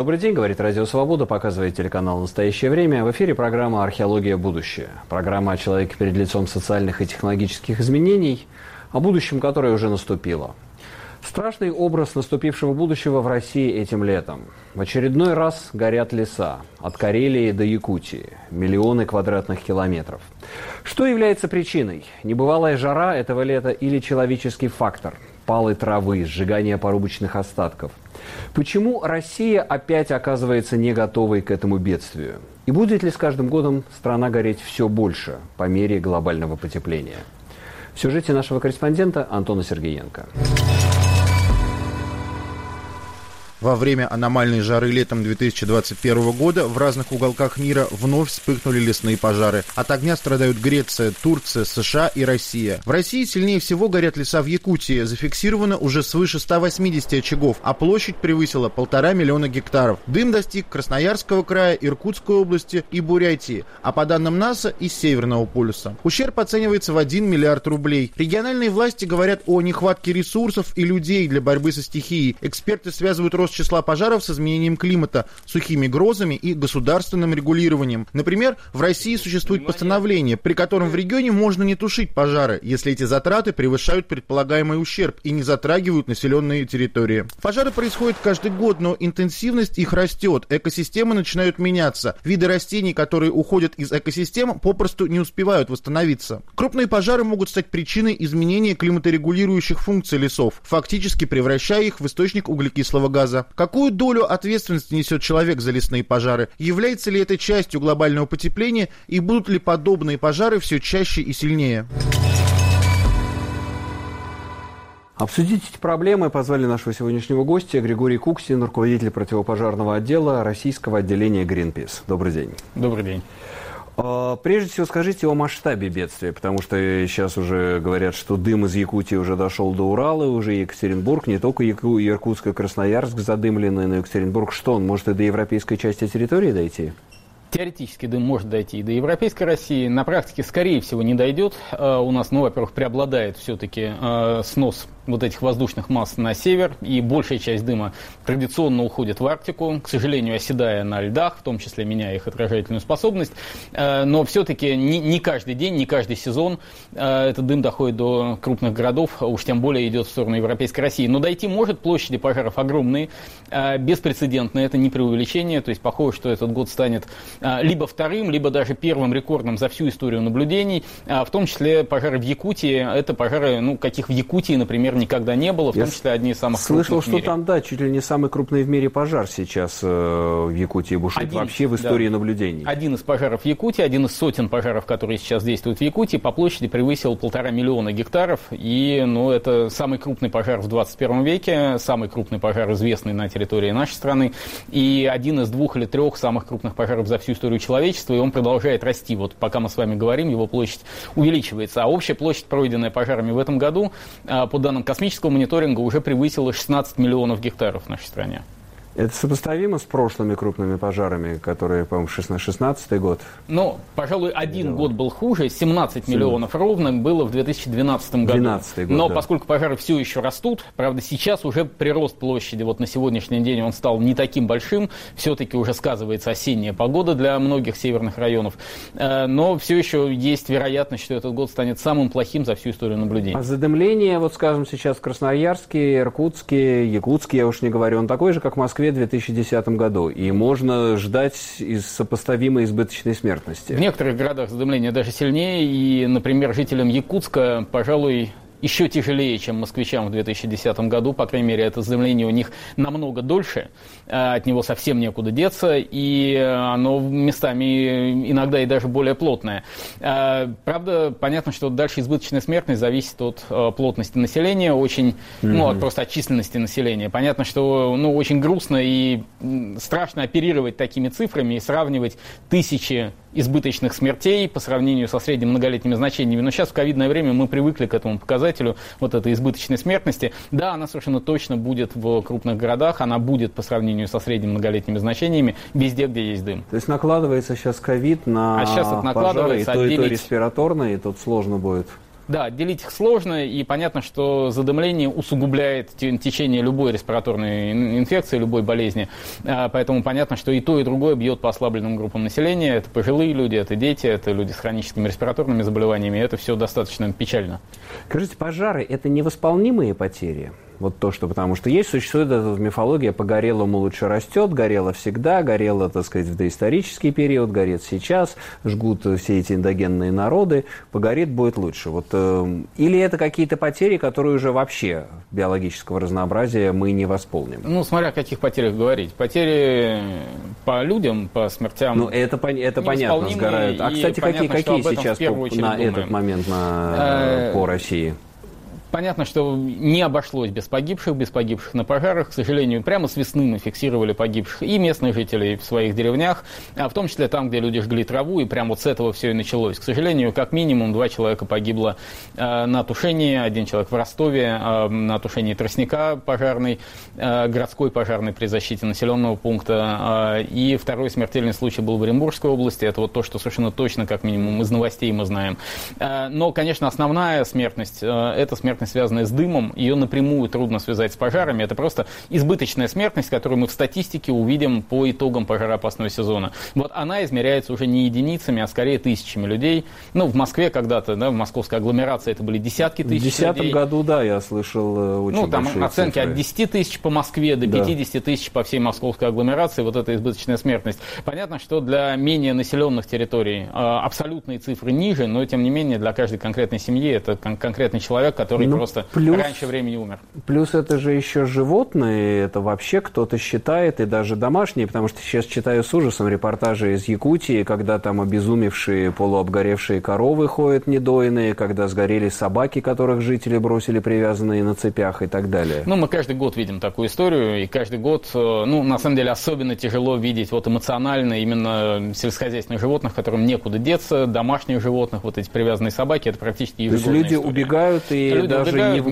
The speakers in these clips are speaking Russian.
Добрый день, говорит Радио Свобода, показывает телеканал «Настоящее время». В эфире программа «Археология. Будущее». Программа о человеке перед лицом социальных и технологических изменений, о будущем, которое уже наступило. Страшный образ наступившего будущего в России этим летом. В очередной раз горят леса. От Карелии до Якутии. Миллионы квадратных километров. Что является причиной? Небывалая жара этого лета или человеческий фактор? Палы травы, сжигание порубочных остатков – Почему Россия опять оказывается не готовой к этому бедствию? И будет ли с каждым годом страна гореть все больше по мере глобального потепления? В сюжете нашего корреспондента Антона Сергеенко. Во время аномальной жары летом 2021 года в разных уголках мира вновь вспыхнули лесные пожары. От огня страдают Греция, Турция, США и Россия. В России сильнее всего горят леса в Якутии. Зафиксировано уже свыше 180 очагов, а площадь превысила полтора миллиона гектаров. Дым достиг Красноярского края, Иркутской области и Бурятии, а по данным НАСА из Северного полюса. Ущерб оценивается в 1 миллиард рублей. Региональные власти говорят о нехватке ресурсов и людей для борьбы со стихией. Эксперты связывают рост рост числа пожаров с изменением климата, сухими грозами и государственным регулированием. Например, в России существует постановление, при котором в регионе можно не тушить пожары, если эти затраты превышают предполагаемый ущерб и не затрагивают населенные территории. Пожары происходят каждый год, но интенсивность их растет, экосистемы начинают меняться. Виды растений, которые уходят из экосистем, попросту не успевают восстановиться. Крупные пожары могут стать причиной изменения климаторегулирующих функций лесов, фактически превращая их в источник углекислого газа пожара. Какую долю ответственности несет человек за лесные пожары? Является ли это частью глобального потепления и будут ли подобные пожары все чаще и сильнее? Обсудить эти проблемы позвали нашего сегодняшнего гостя Григорий Куксин, руководитель противопожарного отдела российского отделения Greenpeace. Добрый день. Добрый день. А, прежде всего скажите о масштабе бедствия, потому что сейчас уже говорят, что дым из Якутии уже дошел до Урала, уже Екатеринбург, не только Яку, Иркутск и Красноярск задымлены, но Екатеринбург что, он может и до европейской части территории дойти? Теоретически дым может дойти и до Европейской России. На практике, скорее всего, не дойдет. А, у нас, ну, во-первых, преобладает все-таки а, снос вот этих воздушных масс на север, и большая часть дыма традиционно уходит в Арктику, к сожалению, оседая на льдах, в том числе меняя их отражательную способность. Э, но все-таки не, каждый день, не каждый сезон э, этот дым доходит до крупных городов, а уж тем более идет в сторону Европейской России. Но дойти может, площади пожаров огромные, э, беспрецедентные, это не преувеличение, то есть похоже, что этот год станет либо вторым, либо даже первым рекордом за всю историю наблюдений, в том числе пожары в Якутии, это пожары, ну, каких в Якутии, например, никогда не было, в Я том числе одни из самых слышал, крупных что в мире. там, да, чуть ли не самый крупный в мире пожар сейчас э, в Якутии бушует один, вообще в истории да. наблюдений. Один из пожаров в Якутии, один из сотен пожаров, которые сейчас действуют в Якутии, по площади превысил полтора миллиона гектаров, и, ну, это самый крупный пожар в 21 веке, самый крупный пожар, известный на территории нашей страны, и один из двух или трех самых крупных пожаров за всю историю человечества, и он продолжает расти. Вот пока мы с вами говорим, его площадь увеличивается, а общая площадь, пройденная пожарами в этом году, э, по данным космического мониторинга уже превысила 16 миллионов гектаров в нашей стране. Это сопоставимо с прошлыми крупными пожарами, которые, по-моему, 16 год? Ну, пожалуй, один Дело. год был хуже. 17 миллионов ровно было в 2012 году. 12 год, Но да. поскольку пожары все еще растут, правда, сейчас уже прирост площади, вот на сегодняшний день он стал не таким большим. Все-таки уже сказывается осенняя погода для многих северных районов. Э, но все еще есть вероятность, что этот год станет самым плохим за всю историю наблюдений. А задымление, вот скажем, сейчас в Красноярске, Иркутске, Якутске, я уж не говорю, он такой же, как в Москве? В 2010 году, и можно ждать из сопоставимой избыточной смертности. В некоторых городах задымление даже сильнее, и, например, жителям Якутска, пожалуй, еще тяжелее, чем москвичам в 2010 году. По крайней мере, это заявление у них намного дольше. Э, от него совсем некуда деться. И оно местами иногда и даже более плотное. Э, правда, понятно, что дальше избыточная смертность зависит от э, плотности населения, очень, ну, от просто от численности населения. Понятно, что ну, очень грустно и страшно оперировать такими цифрами и сравнивать тысячи избыточных смертей по сравнению со средними многолетними значениями. Но сейчас в ковидное время мы привыкли к этому показателю, вот этой избыточной смертности. Да, она совершенно точно будет в крупных городах, она будет по сравнению со средними многолетними значениями везде, где есть дым. То есть накладывается сейчас ковид на а сейчас это накладывается пожары, и то, и то респираторное, и тут сложно будет Да, отделить их сложно, и понятно, что задымление усугубляет течение любой респираторной инфекции, любой болезни. А, поэтому понятно, что и то, и другое бьет по ослабленным группам населения. Это пожилые люди, это дети, это люди с хроническими респираторными заболеваниями. Это все достаточно печально. Скажите, пожары – это невосполнимые потери? Вот то, что потому что есть, существует эта мифология «погорелому лучше растет», горело всегда, горело, так сказать, в доисторический период, горит сейчас, жгут все эти эндогенные народы, погорит будет лучше. Вот, э, или это какие-то потери, которые уже вообще биологического разнообразия мы не восполним? Ну, смотря о каких потерях говорить. Потери по людям, по смертям Ну, это, это понятно, сгорают. А, кстати, какие, какие сейчас по, на думаем. этот момент на, э, по России? Понятно, что не обошлось без погибших, без погибших на пожарах. К сожалению, прямо с весны мы фиксировали погибших и местных жителей в своих деревнях, а в том числе там, где люди жгли траву, и прямо вот с этого все и началось. К сожалению, как минимум два человека погибло э, на тушении, один человек в Ростове э, на тушении тростника пожарной, э, городской пожарной при защите населенного пункта, э, и второй смертельный случай был в Оренбургской области. Это вот то, что совершенно точно, как минимум, из новостей мы знаем. Э, но, конечно, основная смертность э, – это смерть смертность, связанная с дымом, ее напрямую трудно связать с пожарами. Это просто избыточная смертность, которую мы в статистике увидим по итогам пожароопасного сезона. Вот она измеряется уже не единицами, а скорее тысячами людей. Ну, в Москве когда-то, да, в московской агломерации это были десятки тысяч людей. В 2010 году, да, я слышал э, очень Ну, там оценки цифры. от 10 тысяч по Москве до да. 50 тысяч по всей московской агломерации. Вот эта избыточная смертность. Понятно, что для менее населенных территорий э, абсолютные цифры ниже, но тем не менее для каждой конкретной семьи это кон- конкретный человек, который ну, просто плюс, раньше времени умер. Плюс это же еще животные, это вообще кто-то считает, и даже домашние, потому что сейчас читаю с ужасом репортажи из Якутии, когда там обезумевшие полуобгоревшие коровы ходят недоенные, когда сгорели собаки, которых жители бросили привязанные на цепях и так далее. Ну, мы каждый год видим такую историю, и каждый год, э, ну, на самом деле, особенно тяжело видеть вот эмоционально именно сельскохозяйственных животных, которым некуда деться, домашних животных, вот эти привязанные собаки, это практически ежегодная То есть люди история. убегают и люди даже не. Не,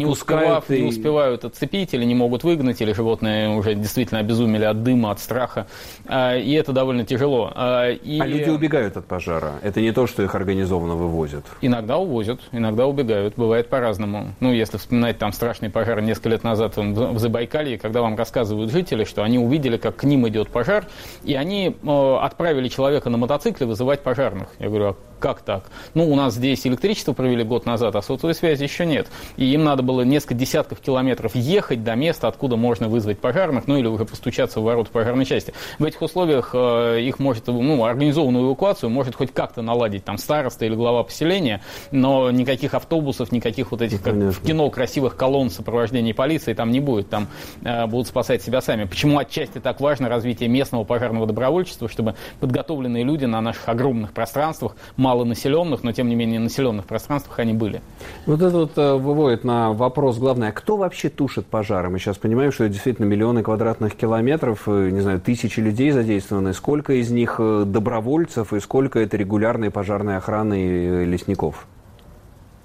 и... не успевают отцепить или не могут выгнать, или животные уже действительно обезумели от дыма, от страха. А, и это довольно тяжело. А, и... а люди убегают от пожара? Это не то, что их организованно вывозят? Иногда увозят, иногда убегают. Бывает по-разному. Ну, если вспоминать там страшный пожар несколько лет назад в Забайкалье, когда вам рассказывают жители, что они увидели, как к ним идет пожар, и они э, отправили человека на мотоцикле вызывать пожарных. Я говорю, а как так? Ну, у нас здесь электричество провели год назад, а сотовой связи еще нет. И им надо было несколько десятков километров ехать до места, откуда можно вызвать пожарных, ну или уже постучаться в ворота пожарной части. В этих условиях э, их может, ну, организованную эвакуацию может хоть как-то наладить там староста или глава поселения, но никаких автобусов, никаких вот этих, как в кино, красивых колонн сопровождения полиции там не будет. Там э, будут спасать себя сами. Почему отчасти так важно развитие местного пожарного добровольчества, чтобы подготовленные люди на наших огромных пространствах малонаселенных, но тем не менее населенных пространствах они были. Вот это вот э, выводит на вопрос главный, а кто вообще тушит пожары? Мы сейчас понимаем, что это действительно миллионы квадратных километров, э, не знаю, тысячи людей задействованы. Сколько из них э, добровольцев и сколько это регулярной пожарной охраны и лесников?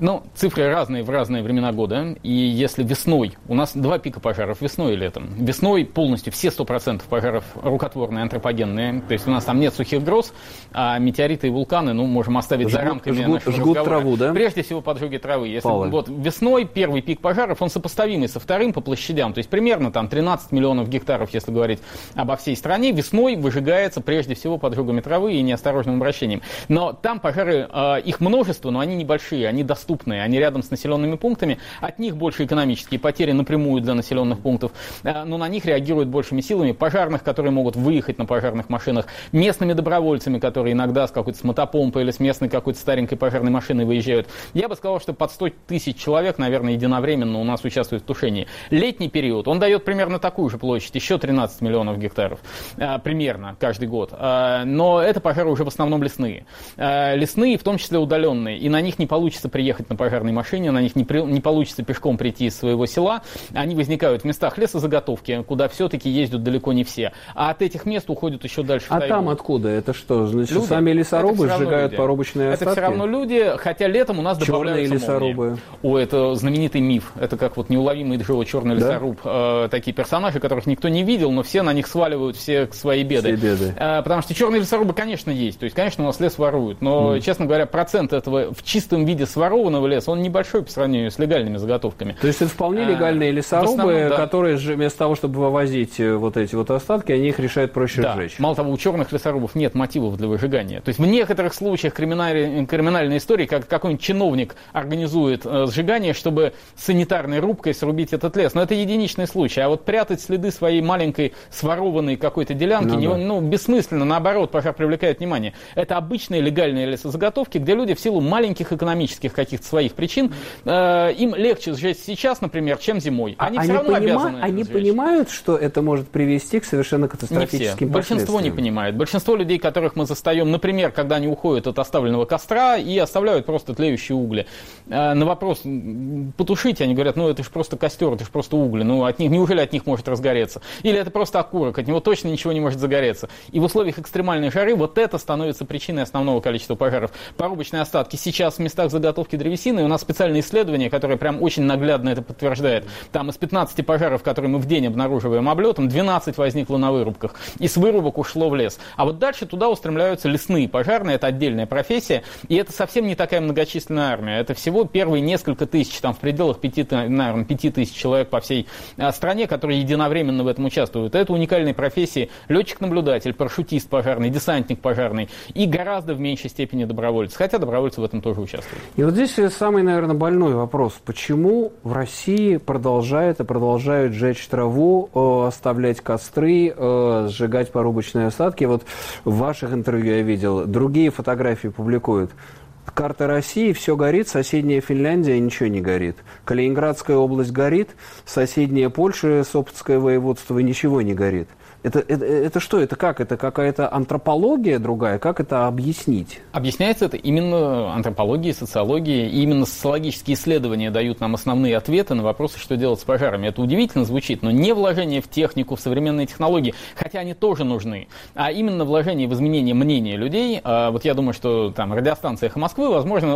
Ну, цифры разные в разные времена года. И если весной, у нас два пика пожаров, весной и летом. Весной полностью все 100% пожаров рукотворные, антропогенные. То есть у нас там нет сухих гроз, а метеориты и вулканы, ну, можем оставить жгут, за рамками жгут, нашего жгут разговора. траву, да? Прежде всего поджоги травы. Если вот весной первый пик пожаров, он сопоставимый со вторым по площадям. То есть примерно там 13 миллионов гектаров, если говорить обо всей стране, весной выжигается прежде всего поджогами травы и неосторожным обращением. Но там пожары, э, их множество, но они небольшие, они доступны доступные, они рядом с населенными пунктами, от них больше экономические потери напрямую для населенных пунктов, э, но на них реагируют большими силами пожарных, которые могут выехать на пожарных машинах, местными добровольцами, которые иногда с какой-то с мотопомпой или с местной какой-то старенькой пожарной машиной выезжают. Я бы сказал, что под 100 тысяч человек, наверное, единовременно у нас участвует в тушении. Летний период, он дает примерно такую же площадь, еще 13 миллионов гектаров, э, примерно каждый год. Э, но это пожары уже в основном лесные. Лесные, в том числе удаленные, и на них не получится приехать приехать на пожарной машине, на них не, при, не получится пешком прийти из своего села. Они возникают в местах лесозаготовки, куда все-таки ездят далеко не все. А от этих мест уходят еще дальше. А там откуда? Это что? Значит, люди. сами лесорубы сжигают люди. порубочные остатки? Это все равно люди, хотя летом у нас Черные добавляются лесорубы. Молнии. О, это знаменитый миф. Это как вот неуловимый Джо, черный да? лесоруб. Э, такие персонажи, которых никто не видел, но все на них сваливают все свои беды. Все беды. Э, потому что черные лесорубы, конечно, есть. То есть, конечно, у нас лес воруют. Но, mm. честно говоря, процент этого в чистом виде своров контролированного леса, он небольшой по сравнению с легальными заготовками. То есть это вполне легальные а, лесорубы, основном, да. которые вместо того, чтобы вывозить э, вот эти вот остатки, они их решают проще да. сжечь. Мало того, у черных лесорубов нет мотивов для выжигания. То есть в некоторых случаях криминальной, криминальной истории, как какой-нибудь чиновник организует э, сжигание, чтобы санитарной рубкой срубить этот лес. Но это единичный случай. А вот прятать следы своей маленькой сворованной какой-то делянки, ну, не, да. ну, бессмысленно, наоборот, пожар привлекает внимание. Это обычные легальные лесозаготовки, где люди в силу маленьких экономических каких-то своих причин, э, им легче сжечь сейчас, например, чем зимой. Они а все они равно понима... обязаны Они сжечь. понимают, что это может привести к совершенно катастрофическим не все. Большинство не понимает. Большинство людей, которых мы застаем, например, когда они уходят от оставленного костра и оставляют просто тлеющие угли. Э, на вопрос потушите, они говорят, ну это же просто костер, это же просто угли, ну от них, неужели от них может разгореться? Или это просто окурок, от него точно ничего не может загореться. И в условиях экстремальной жары вот это становится причиной основного количества пожаров. Порубочные остатки сейчас в местах заготовки древесины, у нас специальные исследования, которые прям очень наглядно это подтверждают. Там из 15 пожаров, которые мы в день обнаруживаем облетом, 12 возникло на вырубках. И с вырубок ушло в лес. А вот дальше туда устремляются лесные пожарные, это отдельная профессия. И это совсем не такая многочисленная армия. Это всего первые несколько тысяч, там в пределах 5, наверное, 5 тысяч человек по всей а, стране, которые единовременно в этом участвуют. Это уникальные профессии. Летчик-наблюдатель, парашютист пожарный, десантник пожарный. И гораздо в меньшей степени добровольцы. Хотя добровольцы в этом тоже участвуют. И вот здесь самый, наверное, больной вопрос. Почему в России продолжают и продолжают жечь траву, э, оставлять костры, э, сжигать порубочные осадки? Вот в ваших интервью я видел, другие фотографии публикуют. Карта России, все горит, соседняя Финляндия, ничего не горит. Калининградская область горит, соседняя Польша, Сопотское воеводство, ничего не горит. Это, это, это что? Это как? Это какая-то антропология другая? Как это объяснить? Объясняется это именно антропологией, социологией. И именно социологические исследования дают нам основные ответы на вопросы, что делать с пожарами. Это удивительно звучит, но не вложение в технику, в современные технологии, хотя они тоже нужны, а именно вложение в изменение мнения людей. А вот я думаю, что там радиостанция «Эхо Москвы», возможно,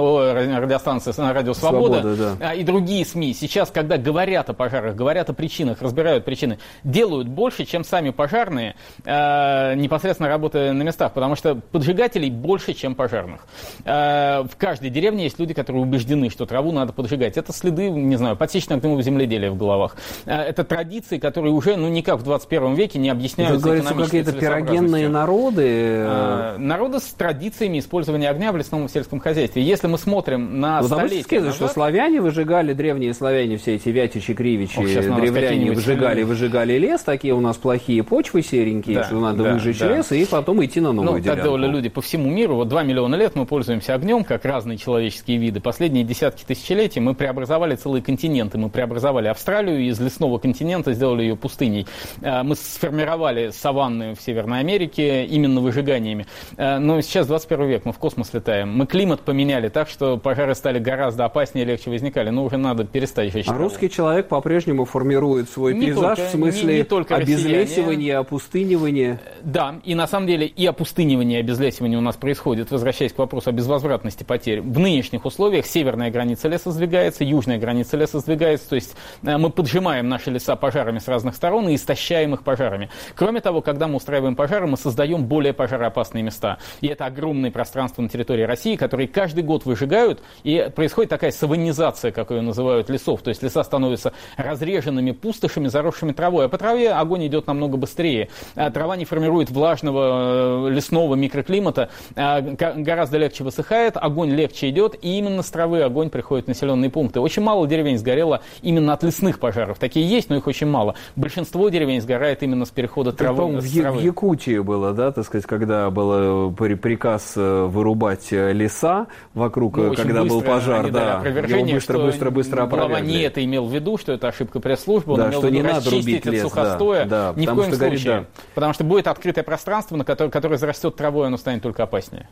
радиостанция «Радио Свобода», Свобода да. А, и другие СМИ сейчас, когда говорят о пожарах, говорят о причинах, разбирают причины, делают больше, чем сами пожары пожарные, э, непосредственно работая на местах, потому что поджигателей больше, чем пожарных. Э, в каждой деревне есть люди, которые убеждены, что траву надо поджигать. Это следы, не знаю, подсечного огневого земледелия в головах. Э, это традиции, которые уже, ну, никак в 21 веке не объясняются Вы говорите, какие-то пирогенные народы? Э, народы с традициями использования огня в лесном и сельском хозяйстве. Если мы смотрим на ну, столетия назад... что славяне выжигали, древние славяне, все эти вятичи, кривичи, Ох, древляне выжигали, выжигали лес, такие у нас плохие почвы, почвы серенькие, да, что надо да, выжечь да. лес и потом идти на новую ну, делянку. так делали люди по всему миру. Вот 2 миллиона лет мы пользуемся огнем, как разные человеческие виды. Последние десятки тысячелетий мы преобразовали целые континенты. Мы преобразовали Австралию из лесного континента, сделали ее пустыней. А, мы сформировали саванны в Северной Америке именно выжиганиями. А, но сейчас 21 век, мы в космос летаем. Мы климат поменяли так, что пожары стали гораздо опаснее, легче возникали. Но уже надо перестать. А русский человек по-прежнему формирует свой не пейзаж только, в смысле не, не только обезлесивания опустынивание. Да, и на самом деле и опустынивание, и обезлесивание у нас происходит, возвращаясь к вопросу о безвозвратности потерь. В нынешних условиях северная граница леса сдвигается, южная граница леса сдвигается, то есть э, мы поджимаем наши леса пожарами с разных сторон и истощаем их пожарами. Кроме того, когда мы устраиваем пожары, мы создаем более пожароопасные места. И это огромные пространства на территории России, которые каждый год выжигают, и происходит такая саванизация, как ее называют, лесов. То есть леса становятся разреженными пустошами, заросшими травой, а по траве огонь идет намного быстрее быстрее. А трава не формирует влажного э, лесного микроклимата, а гораздо легче высыхает, огонь легче идет, и именно с травы огонь приходит в населенные пункты. Очень мало деревень сгорело именно от лесных пожаров. Такие есть, но их очень мало. Большинство деревень сгорает именно с перехода травы. В, в Якутии было, да, так сказать, когда был э, приказ э, вырубать леса вокруг, ну, когда был пожар, да, его быстро, быстро, быстро опровергли. не это имел в виду, что это ошибка пресс-службы, он да, имел что в виду не надо рубить лес, сухостоя. Да, да, Ни в коем случае случае. Да. Потому что будет открытое пространство, на которое, которое зарастет травой, оно станет только опаснее.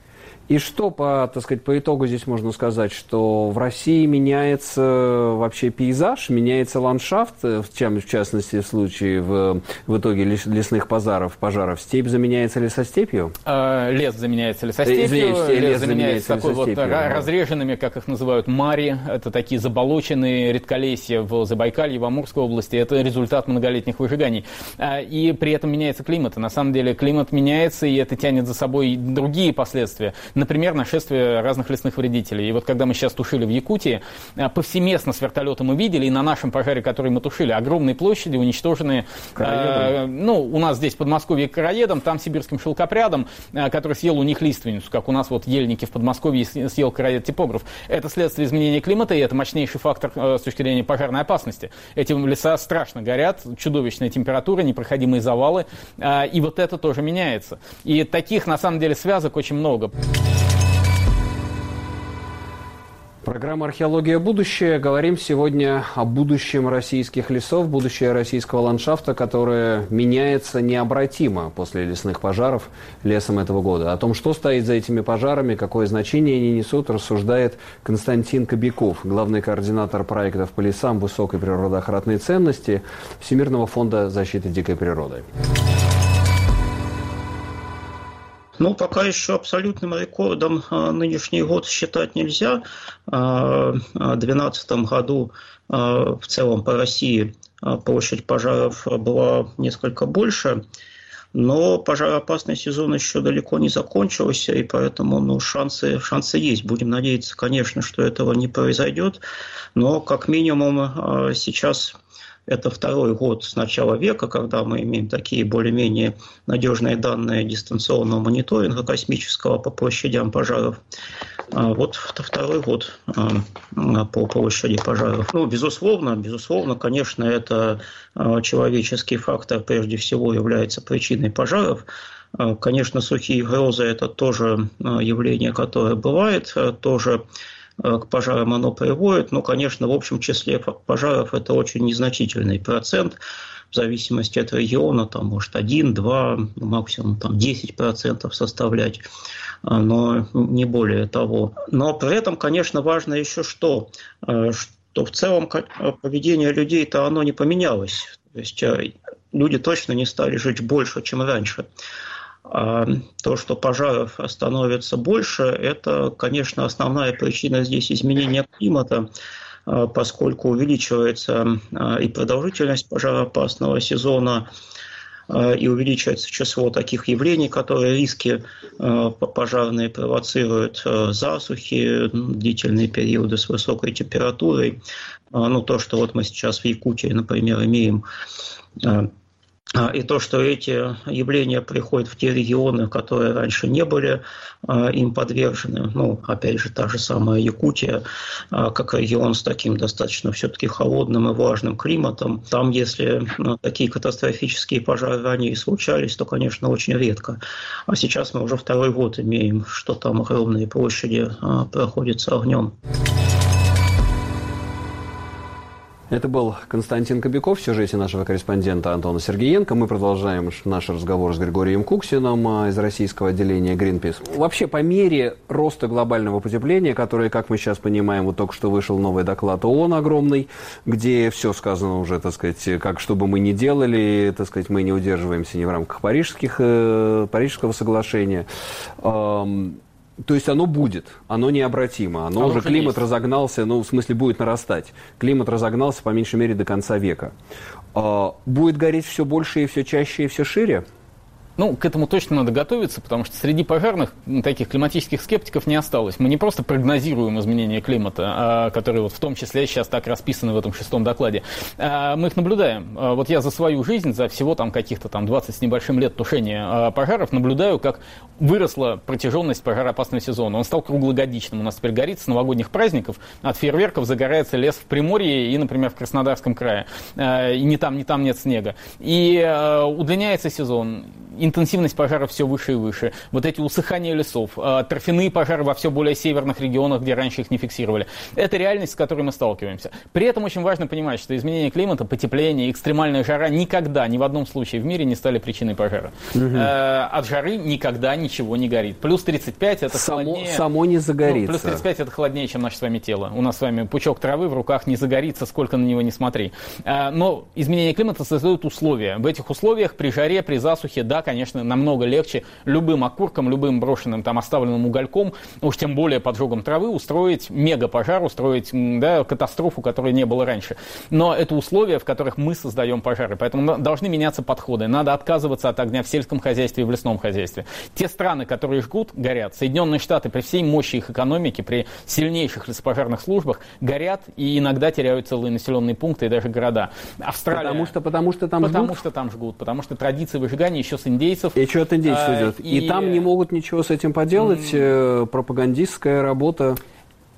И что, по, так сказать, по итогу здесь можно сказать, что в России меняется вообще пейзаж, меняется ландшафт, э, в, чем, в частности, в случае в, в итоге лесных пожаров, пожаров, степь заменяется лесостепью? Э, лес заменяется лесостепью, Извините, лес, лес заменяется такой вот разреженными, как их называют, мари, это такие заболоченные редколесья в Забайкалье, в Амурской области, это результат многолетних выжиганий. Э, и при этом меняется климат, и на самом деле климат меняется, и это тянет за собой другие последствия. Например, нашествие разных лесных вредителей. И вот когда мы сейчас тушили в Якутии, повсеместно с вертолета мы видели, и на нашем пожаре, который мы тушили, огромные площади уничтоженные. Э, ну, у нас здесь в Подмосковье короедом, там сибирским шелкопрядом, который съел у них лиственницу, как у нас вот ельники в Подмосковье съел короед типограф. Это следствие изменения климата, и это мощнейший фактор с точки зрения пожарной опасности. Эти леса страшно горят, чудовищная температура, непроходимые завалы, и вот это тоже меняется. И таких, на самом деле, связок очень много. Программа «Археология. Будущее». Говорим сегодня о будущем российских лесов, будущее российского ландшафта, которое меняется необратимо после лесных пожаров лесом этого года. О том, что стоит за этими пожарами, какое значение они несут, рассуждает Константин Кобяков, главный координатор проектов по лесам высокой природоохранной ценности Всемирного фонда защиты дикой природы. Ну, пока еще абсолютным рекордом а, нынешний год считать нельзя. А, в 2012 году а, в целом по России площадь пожаров была несколько больше, но пожароопасный сезон еще далеко не закончился, и поэтому ну, шансы, шансы есть. Будем надеяться, конечно, что этого не произойдет, но как минимум сейчас это второй год с начала века, когда мы имеем такие более-менее надежные данные дистанционного мониторинга космического по площадям пожаров. А вот второй год а, по площади пожаров. Ну, безусловно, безусловно, конечно, это а, человеческий фактор прежде всего является причиной пожаров. Конечно, сухие грозы – это тоже явление, которое бывает, тоже к пожарам оно приводит. Но, конечно, в общем числе пожаров это очень незначительный процент. В зависимости от региона, там может 1, 2, максимум там 10% составлять, а, но не более того. Но при этом, конечно, важно еще что, э, что в целом поведение людей-то оно не поменялось. То есть э, люди точно не стали жить больше, чем раньше. А то, что пожаров становится больше, это, конечно, основная причина здесь изменения климата, а, поскольку увеличивается а, и продолжительность пожароопасного сезона, а, и увеличивается число таких явлений, которые риски пожарные провоцируют, засухи, длительные периоды с высокой температурой. Ну, то, что вот мы сейчас в Якутии, например, имеем и то, что эти явления приходят в те регионы, которые раньше не были а, им подвержены, ну, опять же, та же самая Якутия, а, как регион с таким достаточно все-таки холодным и влажным климатом, там, если такие катастрофические пожары ранее случались, то, конечно, очень редко. А сейчас мы уже второй год имеем, что там огромные площади проходятся огнем. Это был Константин Кобяков в сюжете нашего корреспондента Антона Сергеенко. Мы продолжаем наш разговор с Григорием Куксином а, из российского отделения Greenpeace. Вообще, по мере роста глобального потепления, которое, как мы сейчас понимаем, вот только что вышел новый доклад ООН огромный, где все сказано уже, так сказать, как что бы мы ни делали, так сказать, мы не удерживаемся ни в рамках парижских, э, Парижского соглашения. То есть оно будет, оно необратимо, оно, оно уже климат есть. разогнался, ну в смысле будет нарастать. Климат разогнался по меньшей мере до конца века. А, будет гореть все больше и все чаще и все шире? Ну, к этому точно надо готовиться, потому что среди пожарных таких климатических скептиков не осталось. Мы не просто прогнозируем изменения климата, а, которые вот в том числе сейчас так расписаны в этом шестом докладе. А, мы их наблюдаем. А, вот я за свою жизнь, за всего там каких-то там 20 с небольшим лет тушения пожаров, наблюдаю, как выросла протяженность пожароопасного сезона. Он стал круглогодичным. У нас теперь горит с новогодних праздников. От фейерверков загорается лес в Приморье и, например, в Краснодарском крае. И ни там, ни там нет снега. И удлиняется сезон интенсивность пожаров все выше и выше. Вот эти усыхания лесов, а, торфяные пожары во все более северных регионах, где раньше их не фиксировали. Это реальность, с которой мы сталкиваемся. При этом очень важно понимать, что изменение климата, потепление, экстремальная жара никогда, ни в одном случае в мире не стали причиной пожара. Угу. От жары никогда ничего не горит. Плюс 35 это само, холоднее. Само не загорится. Ну, плюс 35 это холоднее, чем наше с вами тело. У нас с вами пучок травы в руках не загорится, сколько на него не смотри. А, но изменение климата создает условия. В этих условиях при жаре, при засухе, да, конечно, конечно, намного легче любым окурком, любым брошенным там оставленным угольком, уж тем более поджогом травы, устроить мега-пожар, устроить да, катастрофу, которой не было раньше. Но это условия, в которых мы создаем пожары. Поэтому должны меняться подходы. Надо отказываться от огня в сельском хозяйстве и в лесном хозяйстве. Те страны, которые жгут, горят. Соединенные Штаты при всей мощи их экономики, при сильнейших лесопожарных службах, горят и иногда теряют целые населенные пункты и даже города. Австралия... Потому что, потому что там потому жгут? что там жгут. Потому что традиция выжигания еще с индейцев. И что от индейцев а, идет? И... и там не могут ничего с этим поделать. Mm. Пропагандистская работа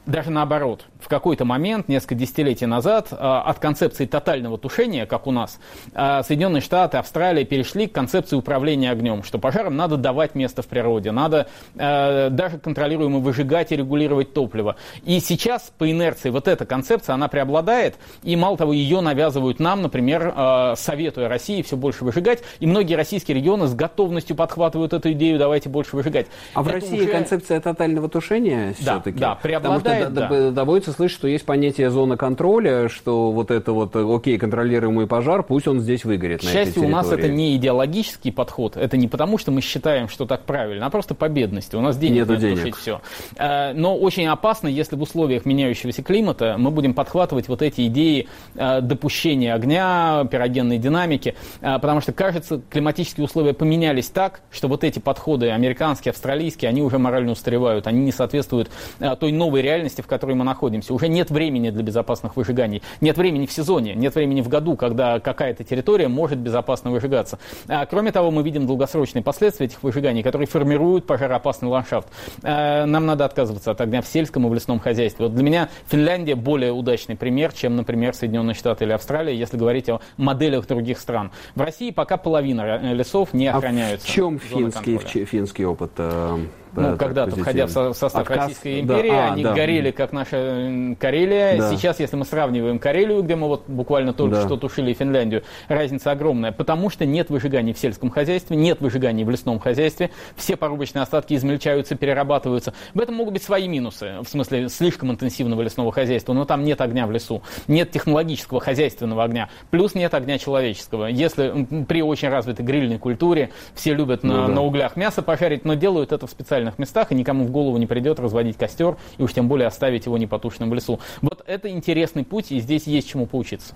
даже наоборот, в какой-то момент, несколько десятилетий назад, а, от концепции тотального тушения, как у нас, а, Соединенные Штаты, Австралия перешли к концепции управления огнем, что пожарам надо давать место в природе, надо а, даже контролируемо выжигать и регулировать топливо. И сейчас по инерции вот эта концепция, она преобладает, и мало того, ее навязывают нам, например, советуя России все больше выжигать, и многие российские регионы с готовностью подхватывают эту идею, давайте больше выжигать. А Это в России уже... концепция тотального тушения да, все-таки? Да, преобладает да. доводится слышать, что есть понятие зона контроля, что вот это вот, окей, контролируемый пожар, пусть он здесь выгорит. К счастью, у нас это не идеологический подход, это не потому, что мы считаем, что так правильно, а просто по бедности. У нас денег Нету нет денег. все. А, но очень опасно, если в условиях меняющегося климата мы будем подхватывать вот эти идеи а, допущения огня, пирогенной динамики, потому что, кажется, климатические условия поменялись так, что вот эти подходы американские, австралийские, они уже морально устаревают, они не соответствуют той новой реальности, реальности, в которой мы находимся. Уже нет времени для безопасных выжиганий. Нет времени в сезоне, нет времени в году, когда какая-то территория может безопасно выжигаться. А, кроме того, мы видим долгосрочные последствия этих выжиганий, которые формируют пожароопасный ландшафт. А, нам надо отказываться от огня в сельском и в лесном хозяйстве. Вот для меня Финляндия более удачный пример, чем, например, Соединенные Штаты или Австралия, если говорить о моделях других стран. В России пока половина лесов не охраняются. А в чем финский, финский опыт? Э, ну, когда-то, входя в состав Отказ, Российской империи, да, а, они да. горели, как наша Карелия. Да. Сейчас, если мы сравниваем Карелию, где мы вот буквально только да. что тушили Финляндию, разница огромная, потому что нет выжиганий в сельском хозяйстве, нет выжиганий в лесном хозяйстве, все порубочные остатки измельчаются, перерабатываются. В этом могут быть свои минусы, в смысле слишком интенсивного лесного хозяйства, но там нет огня в лесу, нет технологического хозяйственного огня, плюс нет огня человеческого. Если при очень развитой грильной культуре все любят ну, на, да. на углях мясо пожарить, но делают это в специальных специальных местах, и никому в голову не придет разводить костер, и уж тем более оставить его непотушенным в лесу. Вот это интересный путь, и здесь есть чему поучиться.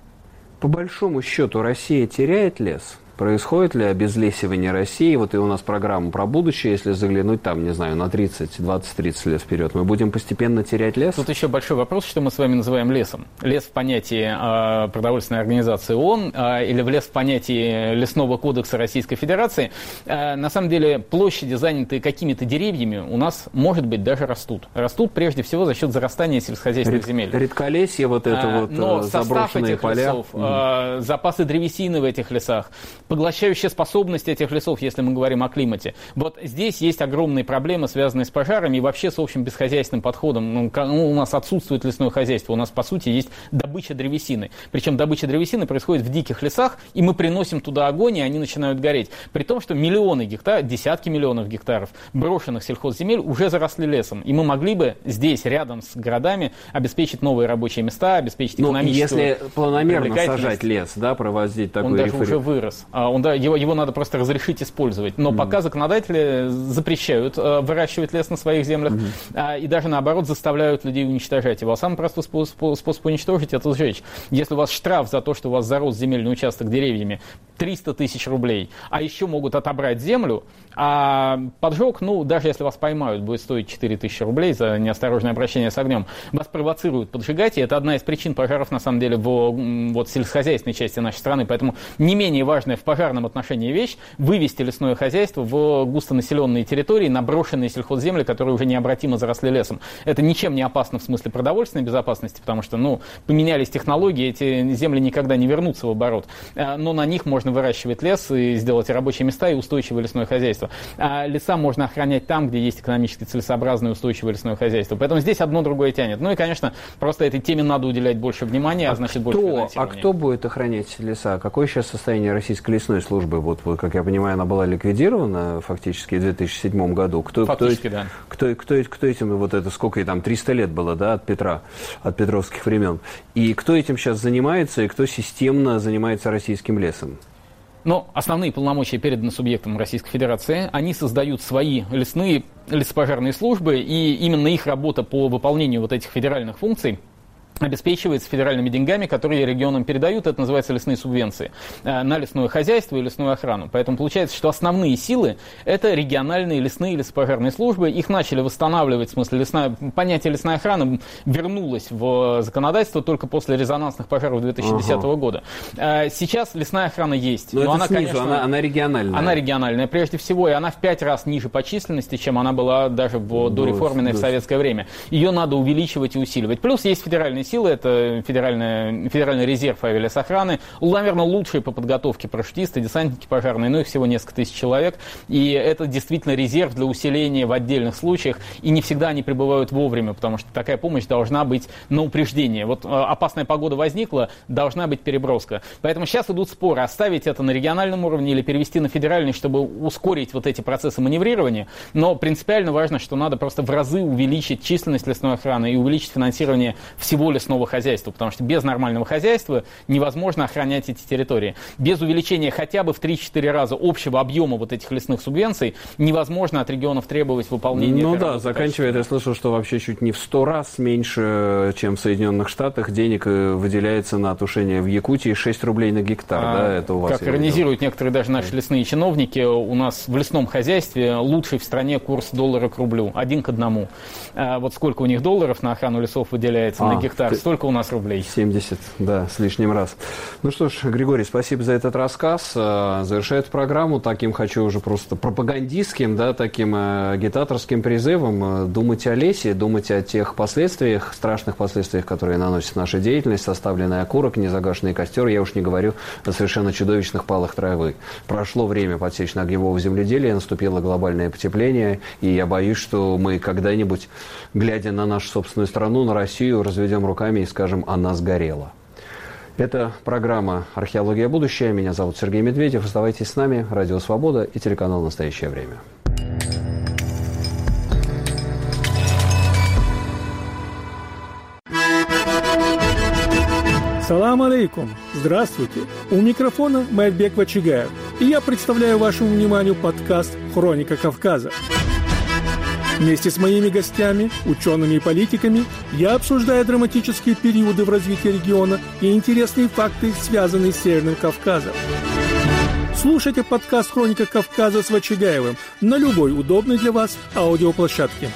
По большому счету Россия теряет лес? Происходит ли обезлесивание России? Вот и у нас программа про будущее, если заглянуть там, не знаю, на 30, 20, 30 лет вперед, мы будем постепенно терять лес? Тут еще большой вопрос, что мы с вами называем лесом. Лес в понятии э, продовольственной организации ООН э, или в лес в понятии лесного кодекса Российской Федерации. Э, на самом деле площади, занятые какими-то деревьями, у нас, может быть, даже растут. Растут прежде всего за счет зарастания сельскохозяйственных Ред, земель. Редколесье, вот это а, вот но заброшенные поля. Лесов, mm. э, запасы древесины в этих лесах, поглощающая способность этих лесов, если мы говорим о климате. Вот здесь есть огромные проблемы, связанные с пожарами и вообще с общим бесхозяйственным подходом. Ну, ну, у нас отсутствует лесное хозяйство, у нас, по сути, есть добыча древесины. Причем добыча древесины происходит в диких лесах, и мы приносим туда огонь, и они начинают гореть. При том, что миллионы гектаров, десятки миллионов гектаров брошенных сельхозземель уже заросли лесом. И мы могли бы здесь, рядом с городами, обеспечить новые рабочие места, обеспечить ну, экономическую если планомерно сажать лес, да, проводить такой Он даже рефери... уже вырос. А он, да, его, его надо просто разрешить использовать. Но mm-hmm. пока законодатели запрещают э, выращивать лес на своих землях mm-hmm. и даже наоборот заставляют людей уничтожать его. А самый простой способ, способ уничтожить это сжечь. Если у вас штраф за то, что у вас зарос земельный участок деревьями 300 тысяч рублей, а еще могут отобрать землю, а поджог, ну, даже если вас поймают, будет стоить 4 тысячи рублей за неосторожное обращение с огнем. Вас провоцируют поджигать, и это одна из причин пожаров, на самом деле, в вот, сельскохозяйственной части нашей страны. Поэтому не менее важная в пожарном отношении вещь – вывести лесное хозяйство в густонаселенные территории, на брошенные сельхозземли, которые уже необратимо заросли лесом. Это ничем не опасно в смысле продовольственной безопасности, потому что, ну, поменялись технологии, эти земли никогда не вернутся в оборот. А, но на них можно выращивать лес и сделать рабочие места и устойчивое лесное хозяйство. А леса можно охранять там, где есть экономически целесообразное устойчивое лесное хозяйство. Поэтому здесь одно другое тянет. Ну и, конечно, просто этой теме надо уделять больше внимания, а, а значит кто, больше А кто будет охранять леса? Какое сейчас состояние российской лесной службы? Вот, вот как я понимаю, она была ликвидирована фактически в 2007 году. Кто, фактически, кто, да. Кто, кто, кто этим, вот это, сколько и там, 300 лет было, да, от Петра, от петровских времен. И кто этим сейчас занимается, и кто системно занимается российским лесом? Но основные полномочия переданы субъектам Российской Федерации. Они создают свои лесные лесопожарные службы, и именно их работа по выполнению вот этих федеральных функций обеспечивается федеральными деньгами, которые регионам передают, это называется лесные субвенции, э, на лесное хозяйство и лесную охрану. Поэтому получается, что основные силы – это региональные лесные лесопожарные службы. Их начали восстанавливать, в смысле, лесная, понятие лесная охрана вернулось в законодательство только после резонансных пожаров 2010 ага. года. Э, сейчас лесная охрана есть. Но, но она, снизу, конечно, она, она региональная. Она региональная, прежде всего, и она в пять раз ниже по численности, чем она была даже в дореформенной в советское время. Ее надо увеличивать и усиливать. Плюс есть федеральные силы, это федеральная, федеральный резерв авиалесохраны, наверное, лучшие по подготовке парашютисты, десантники пожарные, но их всего несколько тысяч человек, и это действительно резерв для усиления в отдельных случаях, и не всегда они прибывают вовремя, потому что такая помощь должна быть на упреждение. Вот э, опасная погода возникла, должна быть переброска. Поэтому сейчас идут споры, оставить это на региональном уровне или перевести на федеральный, чтобы ускорить вот эти процессы маневрирования, но принципиально важно, что надо просто в разы увеличить численность лесной охраны и увеличить финансирование всего лесного лесного хозяйства, потому что без нормального хозяйства невозможно охранять эти территории. Без увеличения хотя бы в 3-4 раза общего объема вот этих лесных субвенций невозможно от регионов требовать выполнения. Ну да, заканчивая, я слышал, что вообще чуть не в 100 раз меньше, чем в Соединенных Штатах, денег э, выделяется на тушение в Якутии 6 рублей на гектар. А, да, это у вас как иронизируют некоторые даже наши лесные чиновники, у нас в лесном хозяйстве лучший в стране курс доллара к рублю, один к одному. А вот сколько у них долларов на охрану лесов выделяется а, на гектар? Ты... Столько у нас рублей. 70, да, с лишним раз. Ну что ж, Григорий, спасибо за этот рассказ. Э, завершает программу таким хочу уже просто пропагандистским, да, таким э, агитаторским призывом. Э, думать о лесе, думать о тех последствиях, страшных последствиях, которые наносит наша деятельность, составленный окурок, незагашенный костер. Я уж не говорю о совершенно чудовищных палах травы. Прошло время подсечно-огневого земледелия, наступило глобальное потепление, и я боюсь, что мы когда-нибудь, глядя на нашу собственную страну, на Россию, разведем руками и скажем «она сгорела». Это программа «Археология. Будущее». Меня зовут Сергей Медведев. Оставайтесь с нами. Радио «Свобода» и телеканал «Настоящее время». Салам алейкум! Здравствуйте! У микрофона Майбек Вачигаев. И я представляю вашему вниманию подкаст «Хроника Кавказа». Вместе с моими гостями, учеными и политиками, я обсуждаю драматические периоды в развитии региона и интересные факты, связанные с Северным Кавказом. Слушайте подкаст «Хроника Кавказа» с Вачигаевым на любой удобной для вас аудиоплощадке.